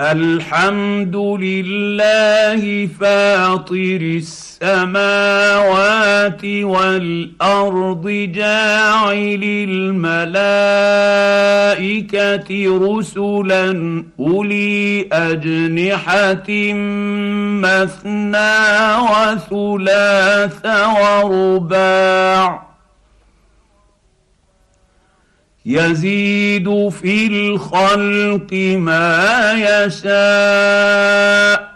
الحمد لله فاطر السماوات والأرض جاعل الملائكة رسلا أولي أجنحة مثنى وثلاث ورباع يزيد في الخلق ما يشاء.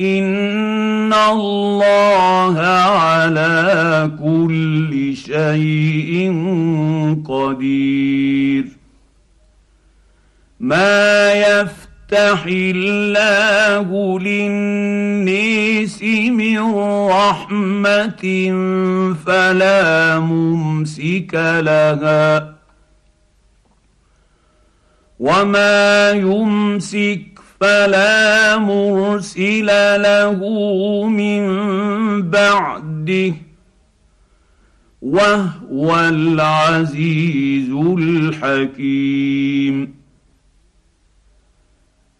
إن الله على كل شيء قدير. ما يفتح يفتح الله للنيس من رحمة فلا ممسك لها. وما يمسك فلا مرسل له من بعده. وهو العزيز الحكيم.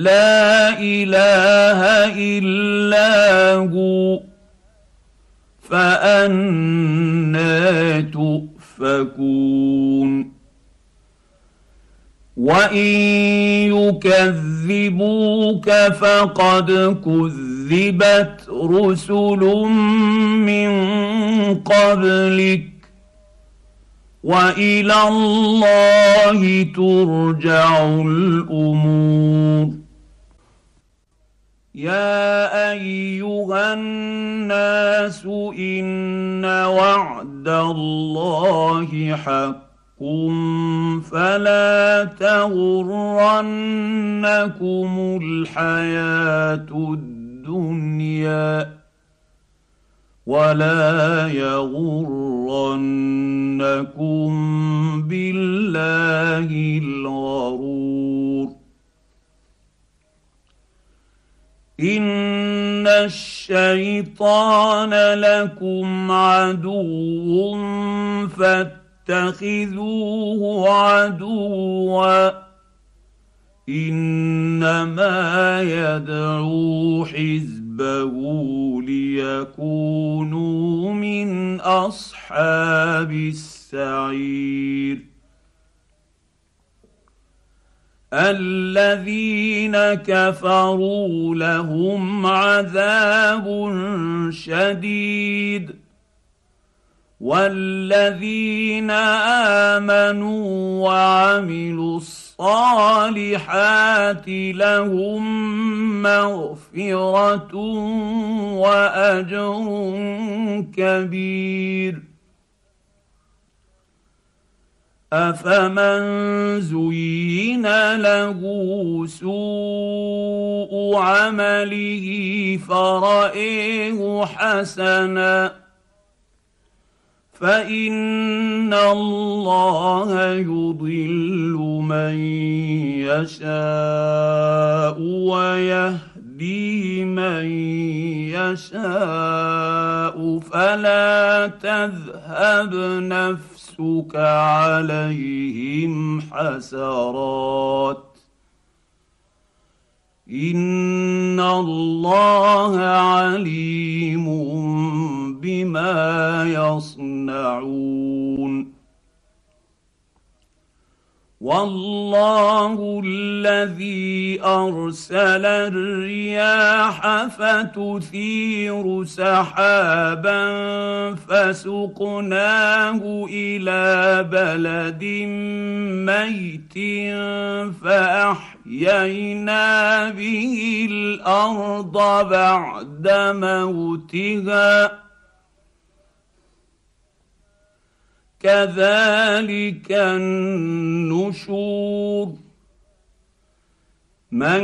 لا إله إلا هو فانى تؤفكون. وإن يكذبوك فقد كذبت رسل من قبلك. وإلى الله ترجع الأمور. يا ايها الناس ان وعد الله حق فلا تغرنكم الحياة الدنيا ولا يغرنكم بالله الغرور ان الشيطان لكم عدو فاتخذوه عدوا انما يدعو حزبه ليكونوا من اصحاب السعير الذين كفروا لهم عذاب شديد. والذين آمنوا وعملوا الصالحات لهم مغفرة وأجر كبير. افمن زين له سوء عمله فرأيه حسنا فان الله يضل من يشاء ويهدي من يشاء فلا تذهب نفسك عليهم حسرات. إن الله عليم بما يصنعون. والله الذي أرسل الرياح فتثير سحابا فسقناه إلى بلد ميت فأحيينا به الأرض بعد موتها كذلك النشور. من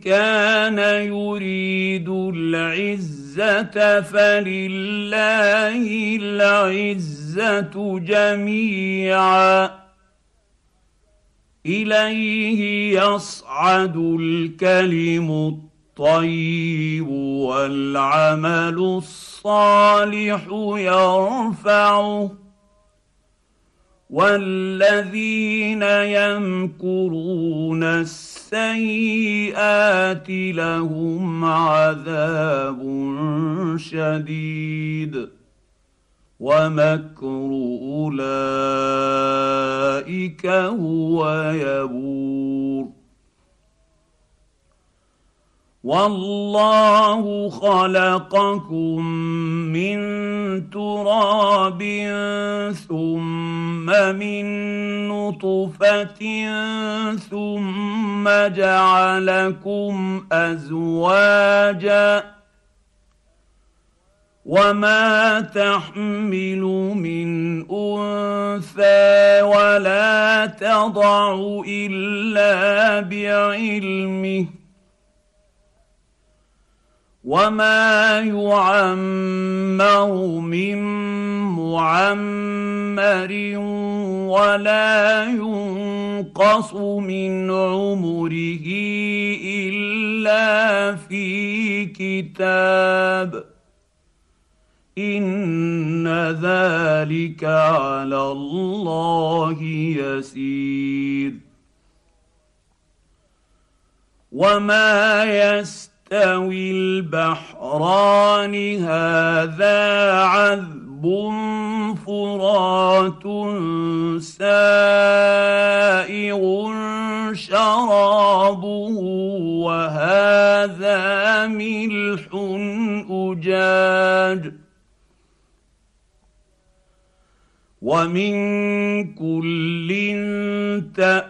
كان يريد العزة فلله العزة جميعا. إليه يصعد الكلم الطيب والعمل الصالح يرفعه. والذين يمكرون السيئات لهم عذاب شديد ومكر اولئك هو يبور والله خلقكم من تراب ثم من نطفه ثم جعلكم ازواجا وما تحمل من انثى ولا تضع الا بعلمه وما يعمر من معمر ولا ينقص من عمره الا في كتاب ان ذلك على الله يسير وما يستوي يستوي البحران هذا عذب فرات سائغ شرابه وهذا ملح أجاج. ومن كل تأ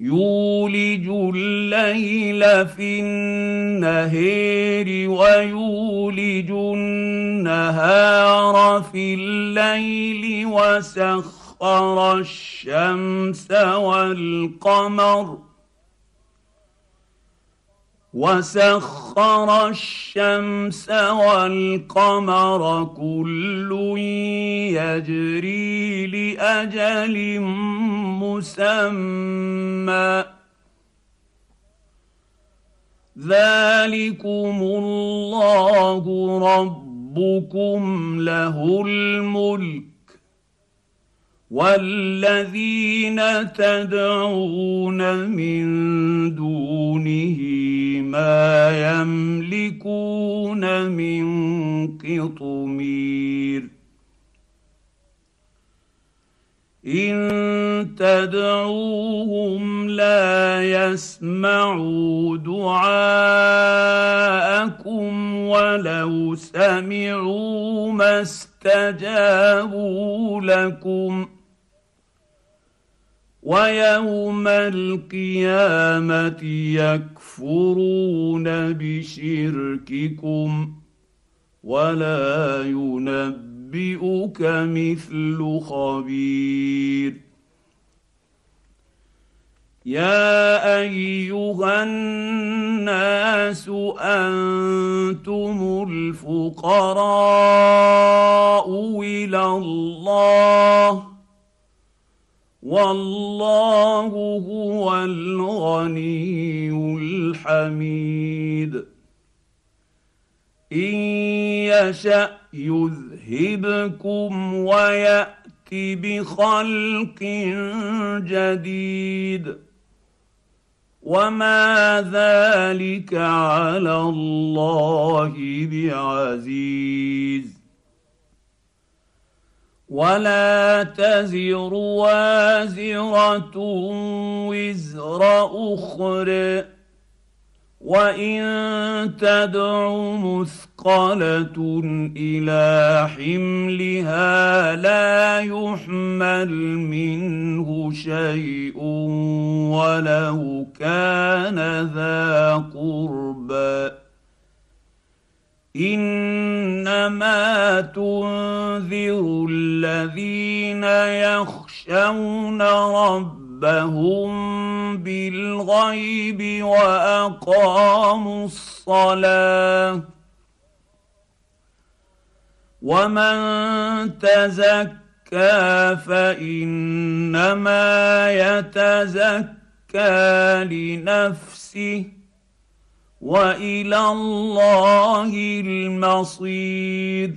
يولج الليل في النهير ويولج النهار في الليل وسخر الشمس والقمر. وسخر الشمس والقمر كل يجري لأجل مسمى. ذلكم الله ربكم له الملك. والذين تدعون من دونه ما يملكون من قطمير ان تدعوهم لا يسمعوا دعاءكم ولو سمعوا ما استجابوا لكم ۖ ويوم القيامة يكفرون بشرككم ولا ينبئك مثل خبير. يا أيها الناس أنتم الفقراء إلى الله والله هو الغني الحميد. إن يشأ يذهبكم ويأت بخلق جديد. وما ذلك على الله بعزيز. ولا تزر وازرة وزر أخرى وإن تدع مثقلة إلى حملها لا يحمل منه شيء ولو كان ذا قربى. إنما تنذر الذين يخشون ربهم بالغيب وأقاموا الصلاة ومن تزكى فإنما يتزكى لنفسه وإلى الله المصير.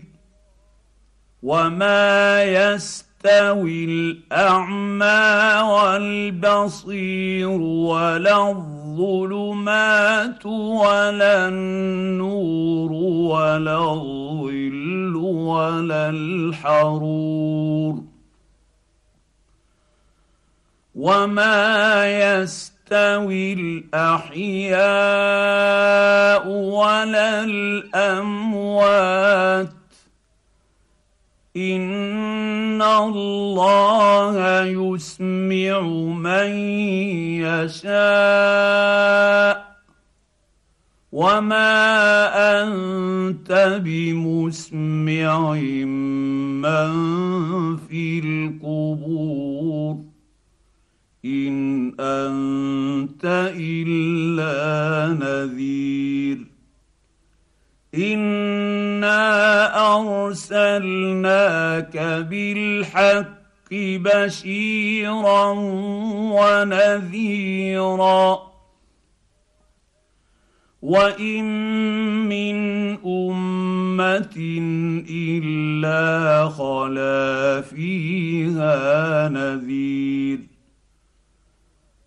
وما يستوي الأعمى والبصير ولا الظلمات ولا النور ولا الظل ولا الحرور. وما يستوي يستوي الأحياء ولا الأموات. إن الله يسمع من يشاء. وما أنت بمسمع من في القبور. ان انت الا نذير انا ارسلناك بالحق بشيرا ونذيرا وان من امه الا خلا فيها نذير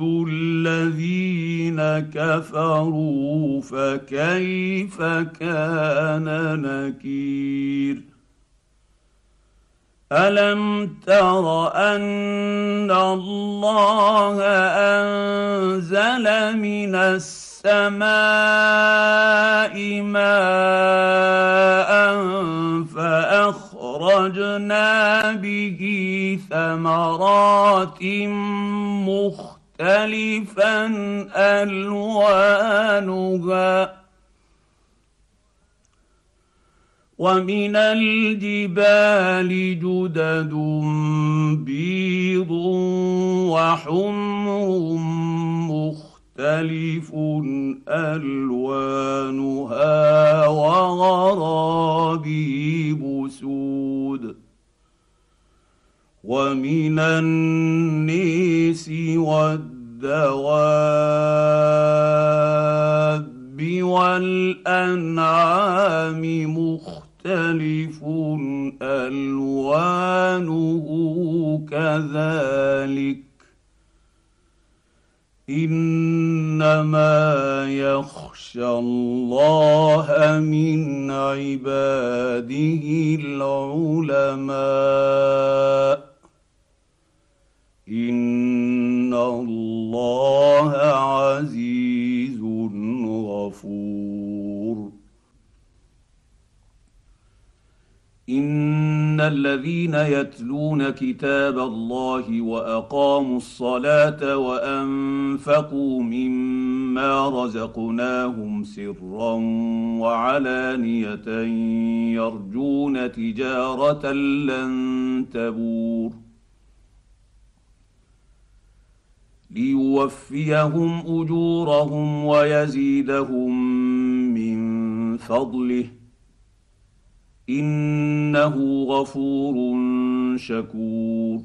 الذين كفروا فكيف كان نكير؟ ألم تر أن الله أنزل من السماء ماء فأخرجنا به ثمرات مختلفه مختلفا ألوانها. ومن الجبال جدد بيض وحمر مختلف ألوانها وغرابيب سود. ومن النيس والدواب والأنعام مختلف ألوانه كذلك إنما يخشى الله من عباده العلماء ان الله عزيز غفور. ان الذين يتلون كتاب الله واقاموا الصلاه وانفقوا مما رزقناهم سرا وعلانيه يرجون تجاره لن تبور. ليوفيهم أجورهم ويزيدهم من فضله. إنه غفور شكور.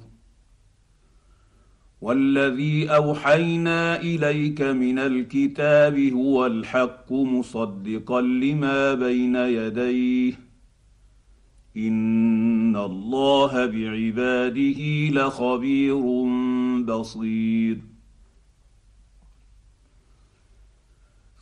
والذي أوحينا إليك من الكتاب هو الحق مصدقا لما بين يديه. إن الله بعباده لخبير بصير.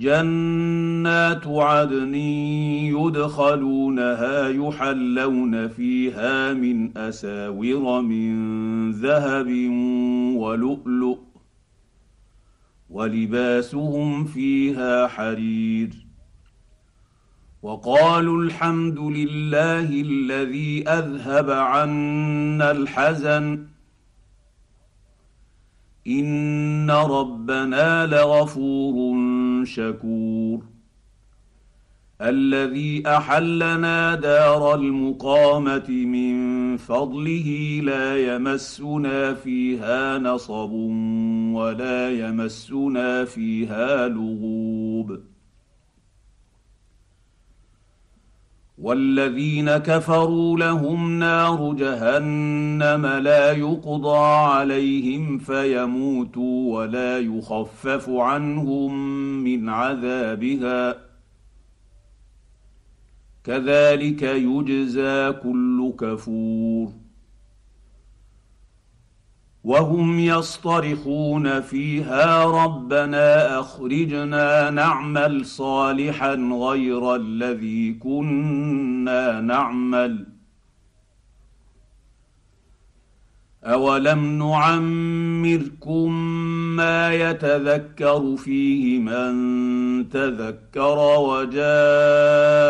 جنات عدن يدخلونها يحلون فيها من أساور من ذهب ولؤلؤ ولباسهم فيها حرير وقالوا الحمد لله الذي أذهب عنا الحزن إن ربنا لغفور شكور. الذي أحلنا دار المقامة من فضله لا يمسنا فيها نصب ولا يمسنا فيها لغوب. والذين كفروا لهم نار جهنم لا يقضى عليهم فيموتوا ولا يخفف عنهم من عذابها. كذلك يجزى كل كفور. وهم يصطرخون فيها ربنا أخرجنا نعمل صالحا غير الذي كنا نعمل. أولم نعمركم ما يتذكر فيه من تذكر وجاءكم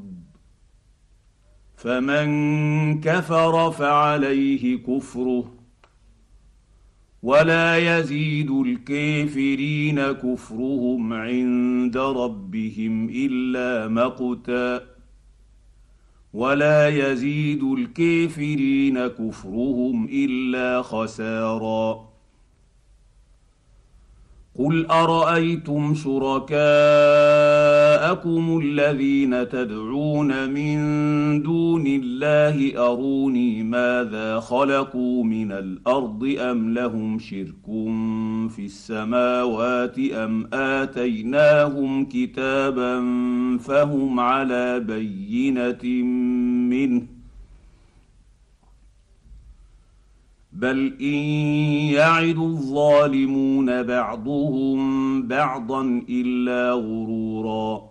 فمن كفر فعليه كفره ولا يزيد الكافرين كفرهم عند ربهم إلا مقتا ولا يزيد الكافرين كفرهم إلا خسارا قل أرأيتم شركاءكم الذين تدعون من دون الله أروني ماذا خلقوا من الأرض؟ أم لهم شرك في السماوات؟ أم آتيناهم كتابا فهم على بينة منه؟ بل إن يعد الظالمون بعضهم بعضا إلا غرورا.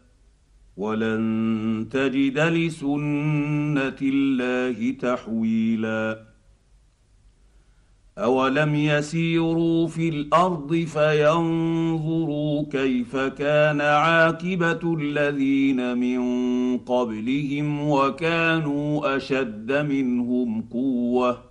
ولن تجد لسنة الله تحويلا. أولم يسيروا في الأرض فينظروا كيف كان عاقبة الذين من قبلهم وكانوا أشد منهم قوة.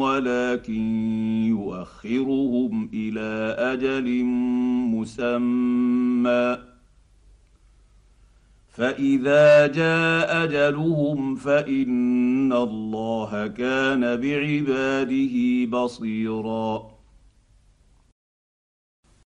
ولكن يؤخرهم إلى أجل مسمى فاذا جاء اجلهم فان الله كان بعباده بصيرا